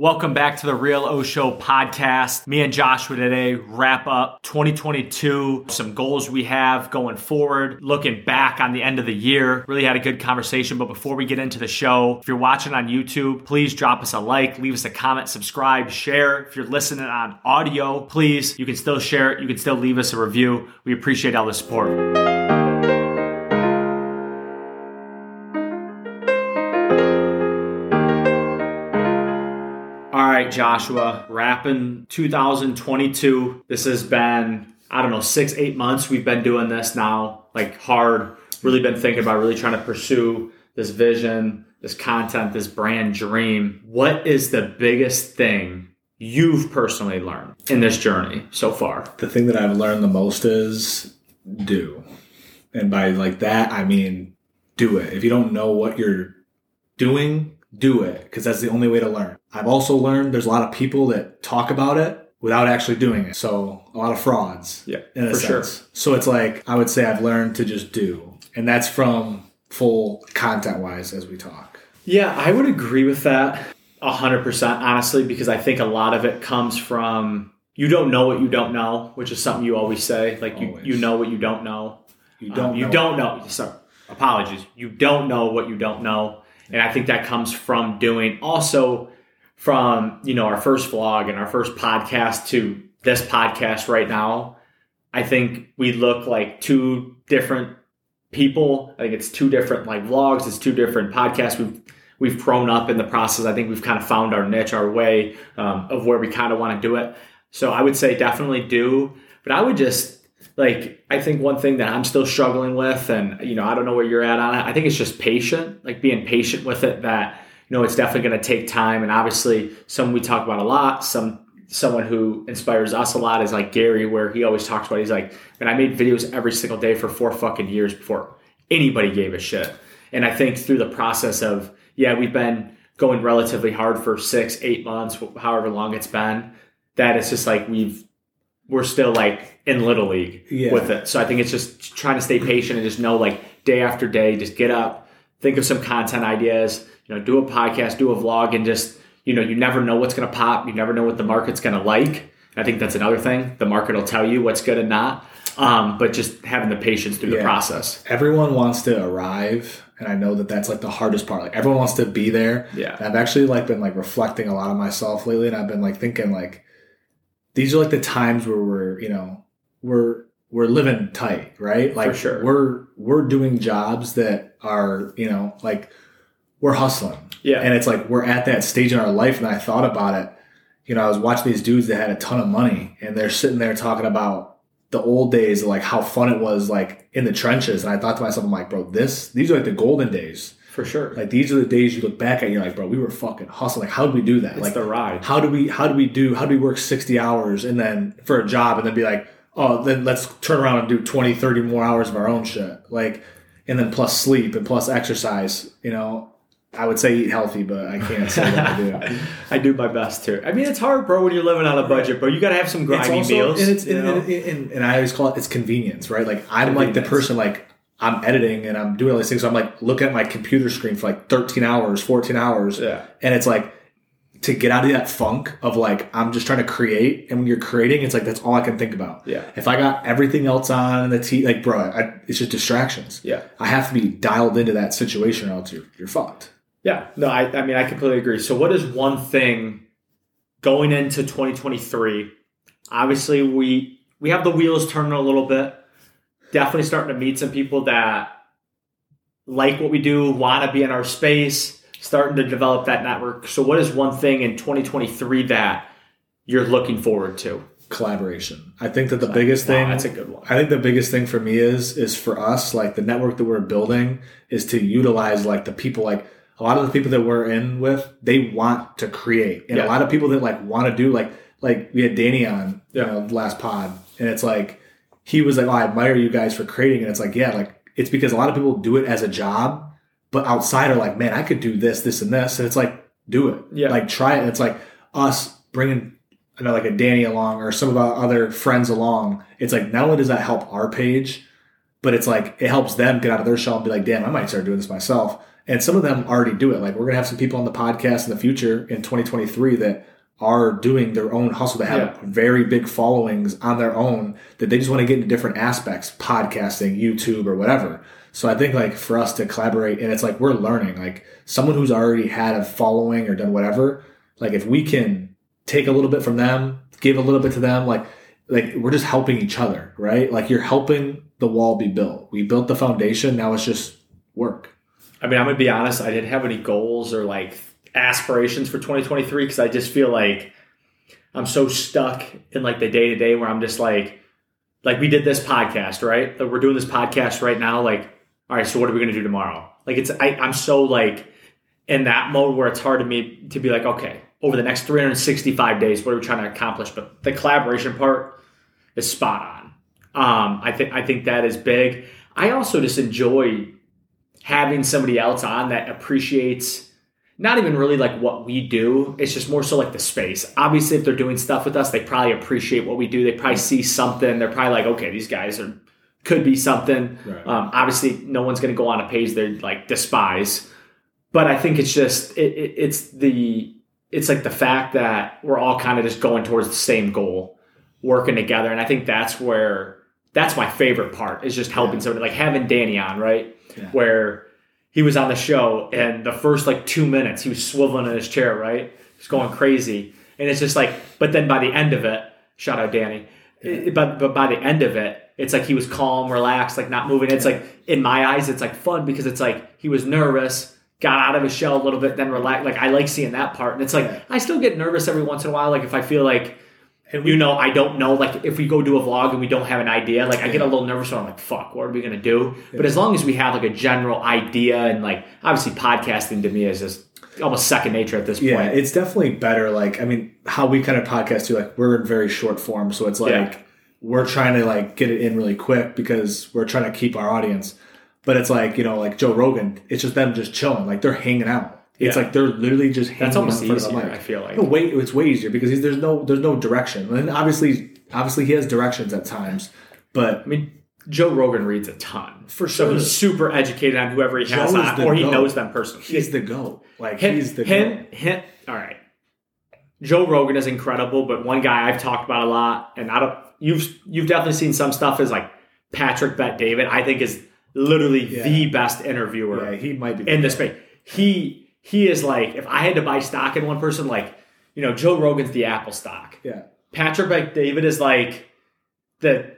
Welcome back to the Real O Show podcast. Me and Joshua today wrap up 2022, some goals we have going forward, looking back on the end of the year. Really had a good conversation. But before we get into the show, if you're watching on YouTube, please drop us a like, leave us a comment, subscribe, share. If you're listening on audio, please, you can still share it. You can still leave us a review. We appreciate all the support. Joshua, wrapping 2022. This has been, I don't know, six, eight months. We've been doing this now, like hard, really been thinking about really trying to pursue this vision, this content, this brand dream. What is the biggest thing you've personally learned in this journey so far? The thing that I've learned the most is do. And by like that, I mean do it. If you don't know what you're doing, do it because that's the only way to learn. I've also learned there's a lot of people that talk about it without actually doing it. So a lot of frauds. Yeah, In for sense. sure. So it's like I would say I've learned to just do, and that's from full content wise as we talk. Yeah, I would agree with that a hundred percent, honestly, because I think a lot of it comes from you don't know what you don't know, which is something you always say. Like always. you, you know what you don't know. You don't. Um, you know. don't know. Sorry, apologies. You don't know what you don't know and I think that comes from doing also from, you know, our first vlog and our first podcast to this podcast right now. I think we look like two different people. I think it's two different like vlogs, it's two different podcasts. We've we've grown up in the process. I think we've kind of found our niche, our way um, of where we kind of want to do it. So I would say definitely do, but I would just like I think one thing that I'm still struggling with, and you know, I don't know where you're at on it. I think it's just patient, like being patient with it. That you know, it's definitely going to take time, and obviously, someone we talk about a lot. Some someone who inspires us a lot is like Gary, where he always talks about. He's like, and I made videos every single day for four fucking years before anybody gave a shit. And I think through the process of yeah, we've been going relatively hard for six, eight months, however long it's been. That it's just like we've we're still like in little league yeah. with it. So I think it's just trying to stay patient and just know like day after day, just get up, think of some content ideas, you know, do a podcast, do a vlog, and just you know, you never know what's going to pop. You never know what the market's going to like. I think that's another thing. The market will tell you what's good and not. Um, but just having the patience through yeah. the process. Everyone wants to arrive, and I know that that's like the hardest part. Like everyone wants to be there. Yeah. And I've actually like been like reflecting a lot on myself lately, and I've been like thinking like these are like the times where we're you know we're we're living tight right? Like sure. we're we're doing jobs that are you know like we're hustling. Yeah. And it's like we're at that stage in our life and i thought about it. You know i was watching these dudes that had a ton of money and they're sitting there talking about the old days like how fun it was like in the trenches. And i thought to myself i'm like bro this these are like the golden days for sure. Like these are the days you look back at, and you're like, bro, we were fucking hustling. Like, how did we do that? It's like the ride. How do we? How do we do? How do we work sixty hours and then for a job, and then be like, oh, then let's turn around and do 20, 30 more hours of our own shit. Like, and then plus sleep and plus exercise. You know, I would say eat healthy, but I can't say that I do. I do my best too. I mean, it's hard, bro, when you're living on a budget, bro. You got to have some grimy also, meals. And, it's, and, and, and, I always call it it's convenience, right? Like I'm like the person like I'm editing and I'm doing all these things. So I'm like looking at my computer screen for like 13 hours, 14 hours. Yeah. And it's like to get out of that funk of like, I'm just trying to create. And when you're creating, it's like, that's all I can think about. Yeah. If I got everything else on and the T, like, bro, I, it's just distractions. Yeah. I have to be dialed into that situation or else you're, you're fucked. Yeah. No, I, I mean, I completely agree. So what is one thing going into 2023? Obviously we, we have the wheels turning a little bit definitely starting to meet some people that like what we do, want to be in our space, starting to develop that network. So, what is one thing in 2023 that you're looking forward to? Collaboration. I think that the biggest thing wow, that's a good one. I think the biggest thing for me is is for us, like the network that we're building, is to utilize like the people like a lot of the people that we're in with, they want to create. And yeah. a lot of people that like want to do like like we had Danny on, yeah. you know, last pod, and it's like he was like, "Oh, I admire you guys for creating." And it's like, yeah, like it's because a lot of people do it as a job, but outside are like, "Man, I could do this, this, and this," and it's like, do it, yeah, like try it. And it's like us bringing you know, like a Danny along or some of our other friends along. It's like not only does that help our page, but it's like it helps them get out of their shell and be like, "Damn, I might start doing this myself." And some of them already do it. Like we're gonna have some people on the podcast in the future in 2023 that are doing their own hustle that have yeah. very big followings on their own that they just want to get into different aspects, podcasting, YouTube, or whatever. So I think like for us to collaborate and it's like we're learning, like someone who's already had a following or done whatever, like if we can take a little bit from them, give a little bit to them, like like we're just helping each other, right? Like you're helping the wall be built. We built the foundation, now it's just work. I mean, I'm gonna be honest, I didn't have any goals or like aspirations for 2023 because I just feel like I'm so stuck in like the day to day where I'm just like, like we did this podcast, right? Like we're doing this podcast right now. Like, all right, so what are we to do tomorrow? Like it's, I, I'm so like in that mode where it's hard to me to be like, okay, over the next 365 days, what are we trying to accomplish? But the collaboration part is spot on. Um, I think, I think that is big. I also just enjoy having somebody else on that appreciates not even really like what we do. It's just more so like the space. Obviously, if they're doing stuff with us, they probably appreciate what we do. They probably see something. They're probably like, okay, these guys are could be something. Right. Um, obviously, no one's going to go on a page they like despise. But I think it's just it, it, it's the it's like the fact that we're all kind of just going towards the same goal, working together, and I think that's where that's my favorite part is just helping yeah. somebody like having Danny on right yeah. where he was on the show, and the first like two minutes, he was swiveling in his chair, right? He's going crazy, and it's just like, but then by the end of it, shout out Danny. It, but but by the end of it, it's like he was calm, relaxed, like not moving. It's like in my eyes, it's like fun because it's like he was nervous, got out of his shell a little bit, then relaxed. Like I like seeing that part, and it's like I still get nervous every once in a while. Like if I feel like and you know, I don't know. Like, if we go do a vlog and we don't have an idea, like, I get a little nervous. I'm like, "Fuck, what are we gonna do?" But as long as we have like a general idea, and like, obviously, podcasting to me is just almost second nature at this point. Yeah, it's definitely better. Like, I mean, how we kind of podcast too. Like, we're in very short form, so it's like yeah. we're trying to like get it in really quick because we're trying to keep our audience. But it's like you know, like Joe Rogan, it's just them just chilling, like they're hanging out it's yeah. like they're literally just that's almost easier. I feel like no, way it's way easier because there's no there's no direction, and obviously obviously he has directions at times, but I mean Joe Rogan reads a ton for sure. So he's super educated on whoever he has on, or he knows them personally. He's the go. Like him, he's the him, go. Him, all right. Joe Rogan is incredible, but one guy I've talked about a lot, and I don't. You've you've definitely seen some stuff is like Patrick Bet David. I think is literally yeah. the best interviewer. Yeah, he might be in the space. He he is like, if I had to buy stock in one person, like, you know, Joe Rogan's the Apple stock. Yeah. Patrick David is like the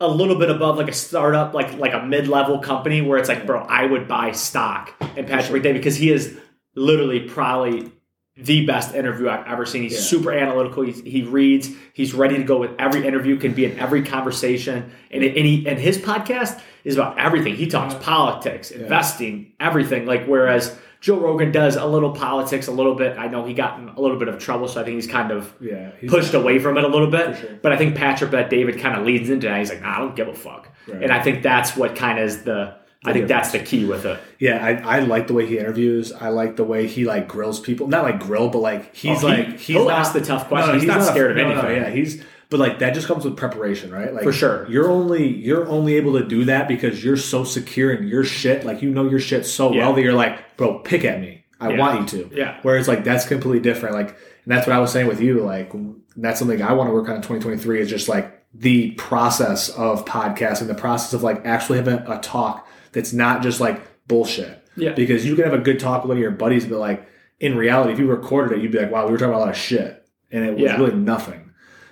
a little bit above like a startup, like like a mid level company where it's like, bro, I would buy stock in Patrick David because he is literally probably the best interview I've ever seen. He's yeah. super analytical. He's, he reads. He's ready to go with every interview. Can be in every conversation. And and, he, and his podcast is about everything. He talks politics, investing, everything. Like whereas Joe Rogan does a little politics, a little bit. I know he got in a little bit of trouble, so I think he's kind of yeah, pushed away from it a little bit. Sure. But I think Patrick Bet David kind of leads into that. He's like, nah, I don't give a fuck. Right. And I think that's what kind of is the. I think that's the key with it. Yeah, I, I like the way he interviews. I like the way he like grills people. Not like grill, but like he's oh, he, like he's he'll not, ask the tough questions. No, he's, he's, not, scared of anything. No, yeah, he's but like that just comes with preparation, right? Like for sure, you're only you're only able to do that because you're so secure in your shit. Like you know your shit so yeah. well that you're like, bro, pick at me. I yeah. want you to. Yeah. Whereas like that's completely different. Like, and that's what I was saying with you. Like, that's something I want to work on in 2023 is just like the process of podcasting, the process of like actually having a talk that's not just like bullshit. Yeah. Because you can have a good talk with one of your buddies, but like in reality, if you recorded it, you'd be like, wow, we were talking about a lot of shit. And it was yeah. really nothing.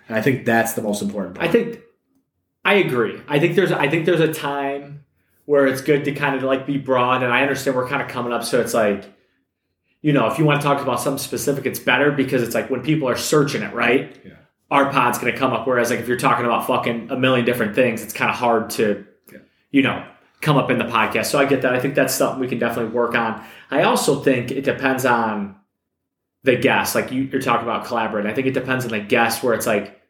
And I think that's the most important part. I think I agree. I think there's I think there's a time where it's good to kind of like be broad and I understand we're kind of coming up so it's like you know, if you want to talk about something specific, it's better because it's like when people are searching it, right? Yeah. Our pod's going to come up. Whereas, like, if you're talking about fucking a million different things, it's kind of hard to, yeah. you know, come up in the podcast. So I get that. I think that's something we can definitely work on. I also think it depends on the guest. Like you, are talking about collaborating. I think it depends on the guest where it's like,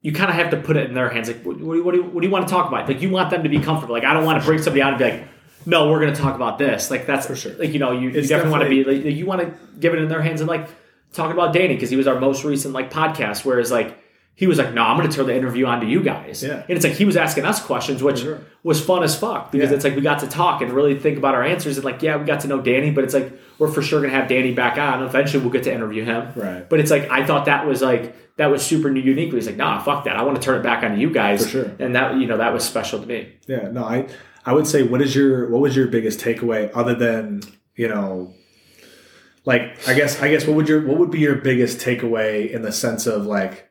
you kind of have to put it in their hands. Like, what, what, what, do you, what do you want to talk about? Like, you want them to be comfortable. Like, I don't want to bring somebody out and be like, no, we're going to talk about this. Like that's for sure. Like you know, you, you definitely, want to be like you want to give it in their hands and like talking about Danny because he was our most recent like podcast. Whereas like he was like, "No, I'm going to turn the interview on to you guys." Yeah. And it's like he was asking us questions, which sure. was fun as fuck because Yeah. it's like we got to talk and really think about our answers. And like, yeah, we got to know Danny, but it's like we're for sure going to have Danny back on. Eventually, we'll get to interview him. Right. But it's like I thought that was like that was super unique. He's like, "Nah, fuck that. I want to turn it back on to you guys." For sure. And that you know that was special to me. Yeah, no, I I would say what is your what was your biggest takeaway other than, you know, like I guess I guess what would your what would be your biggest takeaway in the sense of like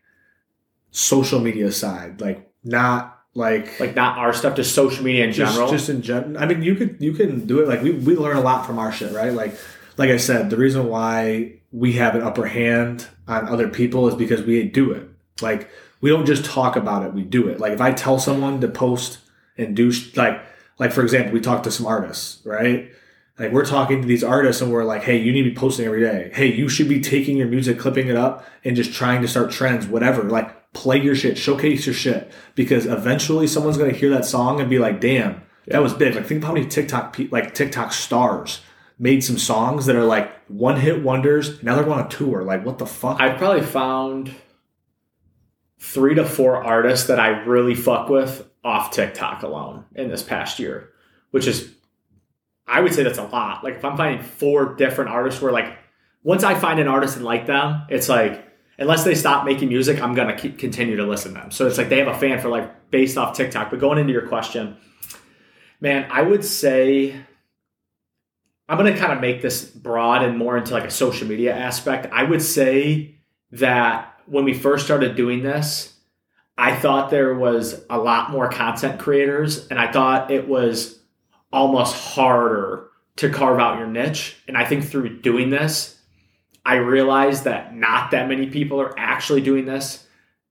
social media side? Like not like Like not our stuff, just social media in just, general. just in general. I mean, you could you can do it. Like we we learn a lot from our shit, right? Like like I said, the reason why we have an upper hand on other people is because we do it. Like we don't just talk about it; we do it. Like if I tell someone to post and do sh- like like for example, we talk to some artists, right? Like we're talking to these artists and we're like, hey, you need to be posting every day. Hey, you should be taking your music, clipping it up, and just trying to start trends, whatever. Like play your shit, showcase your shit, because eventually someone's gonna hear that song and be like, damn, that was big. Like think about how many TikTok pe- like TikTok stars made some songs that are like one hit wonders. Now they're going on tour. Like what the fuck? I've probably found three to four artists that I really fuck with off TikTok alone in this past year, which is, I would say that's a lot. Like if I'm finding four different artists where like, once I find an artist and like them, it's like, unless they stop making music, I'm to keep, continue to listen to them. So it's like they have a fan for like based off TikTok. But going into your question, man, I would say I'm to kind of make this broad and more into like a social media aspect. I would say that when we first started doing this, I thought there was a lot more content creators and I thought it was almost harder to carve out your niche. And I think through doing this, I realized that not that many people are actually doing this.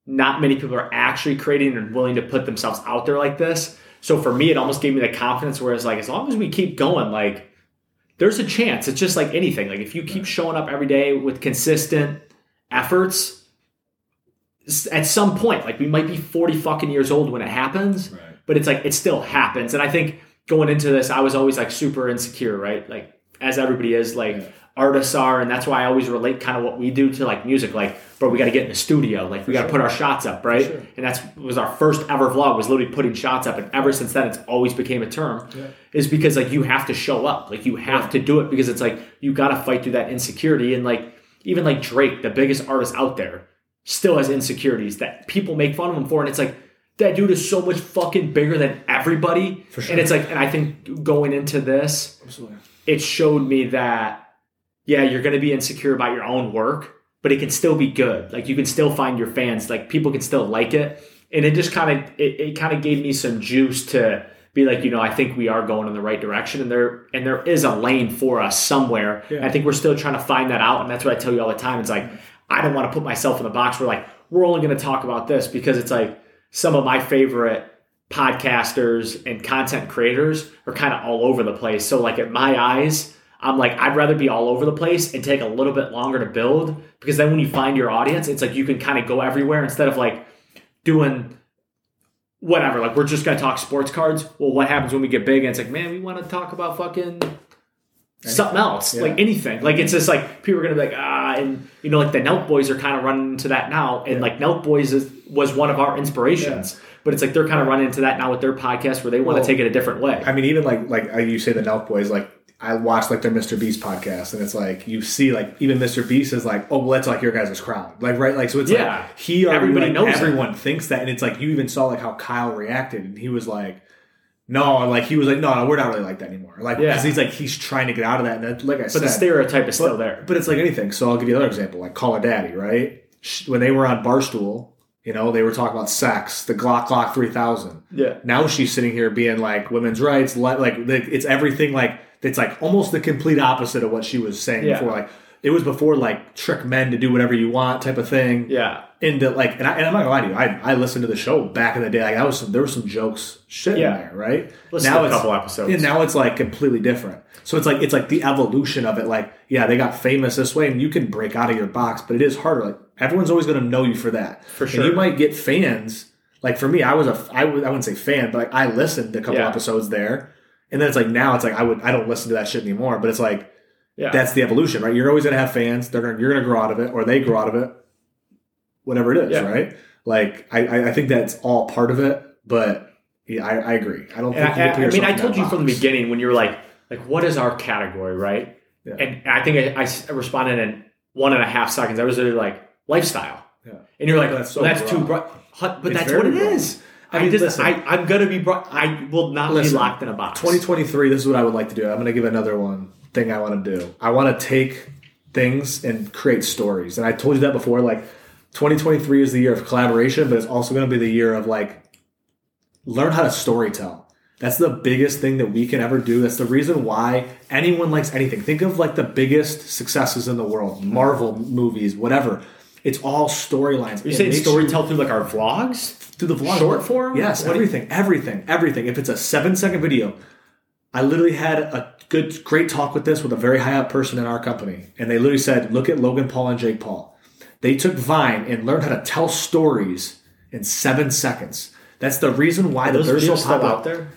Not many people are actually creating and willing to put themselves out there like this. So for me, it almost gave me the confidence where it's like, as long as we keep going, like, there's a chance. It's just like anything. Like if you keep showing up every day with consistent efforts, at some point, like we might be 40 fucking years old when it happens, Right. but it's like it still happens. And I think going into this, I was always like super insecure, right? Like as everybody is, like Yeah. Artists are, and that's why I always relate kind of what we do to like music. Like, bro, we got to get in the studio, like we got to sure. put our shots up, right? sure. And that's was our first ever vlog was literally putting shots up, and ever since then, it's always became a term. Yeah. Is because like you have to show up, like you have to do it because it's like you got to fight through that insecurity, and like even like Drake, the biggest artist out there, still has insecurities that people make fun of him for, and it's like. That dude is so much fucking bigger than everybody. For sure. And it's like, and I think going into this, Absolutely. it showed me that yeah you're going to be insecure about your own work but it can still be good. Like you can still find your fans. Like people can still like it. And it just kind of it, it kind of gave me some juice to be like you know i think we are going in the right direction. And there and there is a lane for us somewhere. Yeah. i think we're still trying to find that out and that's what i tell you all the time. It's like i don't want to put myself in the box where like we're only going to talk about this because it's like some of my favorite podcasters and content creators are kind of all over the place. So like at my eyes, I'm like I'd rather be all over the place and take a little bit longer to build because then when you find your audience, it's like you can kind of go everywhere instead of like doing whatever. Like we're just gonna talk sports cards. Well, what happens when we get big and it's like, man, we want to talk about fucking something else, Yeah. like anything. Like it's just like people are gonna be like ah, and you know, like the Nelk Boys are kind of running into that now, and Yeah. like Nelk Boys is, was one of our inspirations. But it's like they're kind of running into that now with their podcast where they want to Well, take it a different way. I mean, even like like uh, you say the Nelk Boys, like I watched like their Mr. Beast podcast, and it's like you see like even Mr. Beast is like, oh, well, that's like your guys' crowd, like right, like so it's Yeah. like he already Everybody like, knows that. everyone thinks that, and it's like you even saw like how Kyle reacted, and he was like. No, like he was like, no, no, we're not really like that anymore. Like, Yeah. because he's like, he's trying to get out of that. And that, like I but said, the stereotype is still there. But it's like anything. So I'll give you another example, like Call Her Daddy, right? When they were on Barstool, you know, they were talking about sex, the Gluck Gluck 3000. Yeah. Now she's sitting here being like women's rights, li- like it's everything like it's like almost the complete opposite of what she was saying Yeah. before. Like it was before like trick men to do whatever you want type of thing. Yeah. Into like, and, I, and I'm not gonna lie to you, I, I listened to the show back in the day. Like I was some, there were some jokes shit Yeah. in there, right? Listen now to a it's- couple episodes. and now it's like completely different. So it's like it's like the evolution of it. Like, yeah, they got famous this way, and you can break out of your box, but it is harder. Like everyone's always going to know you for that. For And sure. you might get fans. Like for me, I was a I would I wouldn't say fan, but like I listened to a couple Yeah. episodes there, and then it's like now it's like I would I don't listen to that shit anymore. But it's like Yeah. that's the evolution, right? You're always going to have fans. They're gonna, you're going to grow out of it, or they grow out of it. whatever it is, yeah. right? Like I, I think that's all part of it, but yeah, I, I agree. I don't think. I, I mean, I told you box. from the beginning when you were like, like, what is our category, right? Yeah. And I think I, I, responded in one and a half seconds. I was like lifestyle, yeah. and you're like, that's, so well, that's too broad. But it's that's what it is. I mean, just, listen, I, I'm gonna be brought. I will not listen, be locked in a box. 2023. This is what I would like to do. I'm gonna give another one thing I want to do. I want to take things and create stories. And I told you that before. Like 2023 is the year of collaboration, but it's also going to be the year of like learn how to story tell. That's the biggest thing that we can ever do. That's the reason why anyone likes anything. Think of like the biggest successes in the world, Marvel movies, whatever. It's all storylines. You say story tell through like our vlogs? Through the vlog. Short form? Yes, what everything, everything, everything. If it's a seven second video, I literally had a good, great talk with this with a very high up person in our company. And they literally said, look at Logan Paul and Jake Paul. They took Vine and learned how to tell stories in seven seconds. That's the reason why the they're so popular out there.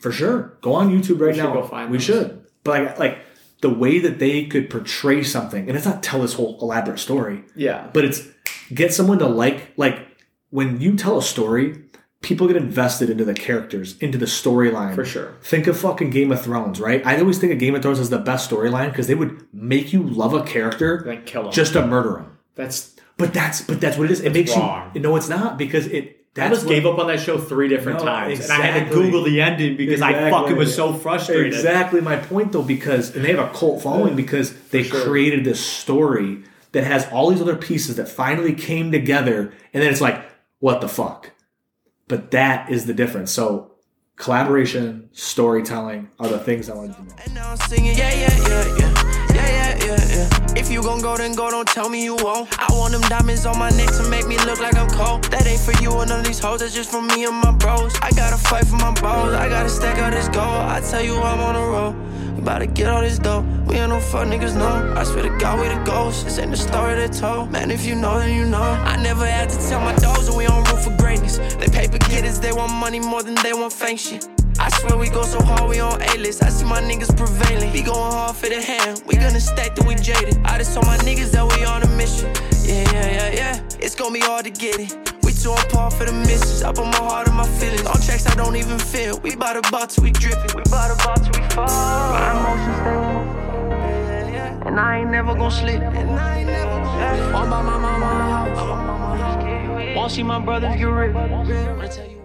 For sure, go on YouTube right we now. we those. should, but like, like the way that they could portray something, and it's not tell this whole elaborate story. Yeah, but it's get someone to like like when you tell a story. People get invested into the characters, into the storyline. For sure. Think of fucking Game of Thrones, right? I always think of Game of Thrones as the best storyline because they would make you love a character kill him. just to murder him. That's but that's but that's what it is. It makes wrong. you no, it's not because it I almost gave up on that show three different no, times, exactly. and I had to Google the ending because exactly. I fucking it was so frustrated. Exactly my point, though, because and they have a cult following because they sure. created this story that has all these other pieces that finally came together, and then it's like, what the fuck? But that is the difference. So collaboration, storytelling are the things I wanted to know. And yeah, yeah, yeah, yeah. If you gon' go, then go, don't tell me you won't. I want them diamonds on my neck to make me look like I'm cold. That ain't for you and none of these hoes, that's just for me and my bros. I gotta fight for my balls, I gotta stack out this gold. I tell you I'm on a roll. We bout to get all this dough. We ain't no fuck niggas, no. I swear to God, we the ghosts. This ain't the story they told. Man, if you know, then you know. I never had to tell my dogs that we on room for greatness. They paper getters, they want money more than they want fame shit. I swear we go so hard, we on A-list. I see my niggas prevailing. We going hard for the hand. We gonna stack that we jaded. I just told my niggas that we on a mission. Yeah, yeah, yeah, yeah. It's gonna be hard to get it. We too on par for the misses. I put my heart and my feelings. On tracks I don't even feel. We bout to ball till we drippin'. We bout to ball till we fall. My emotions stay And I ain't never gon' slip. And I ain't never gon' slip. One by my mama house. Won't see my brothers get rich.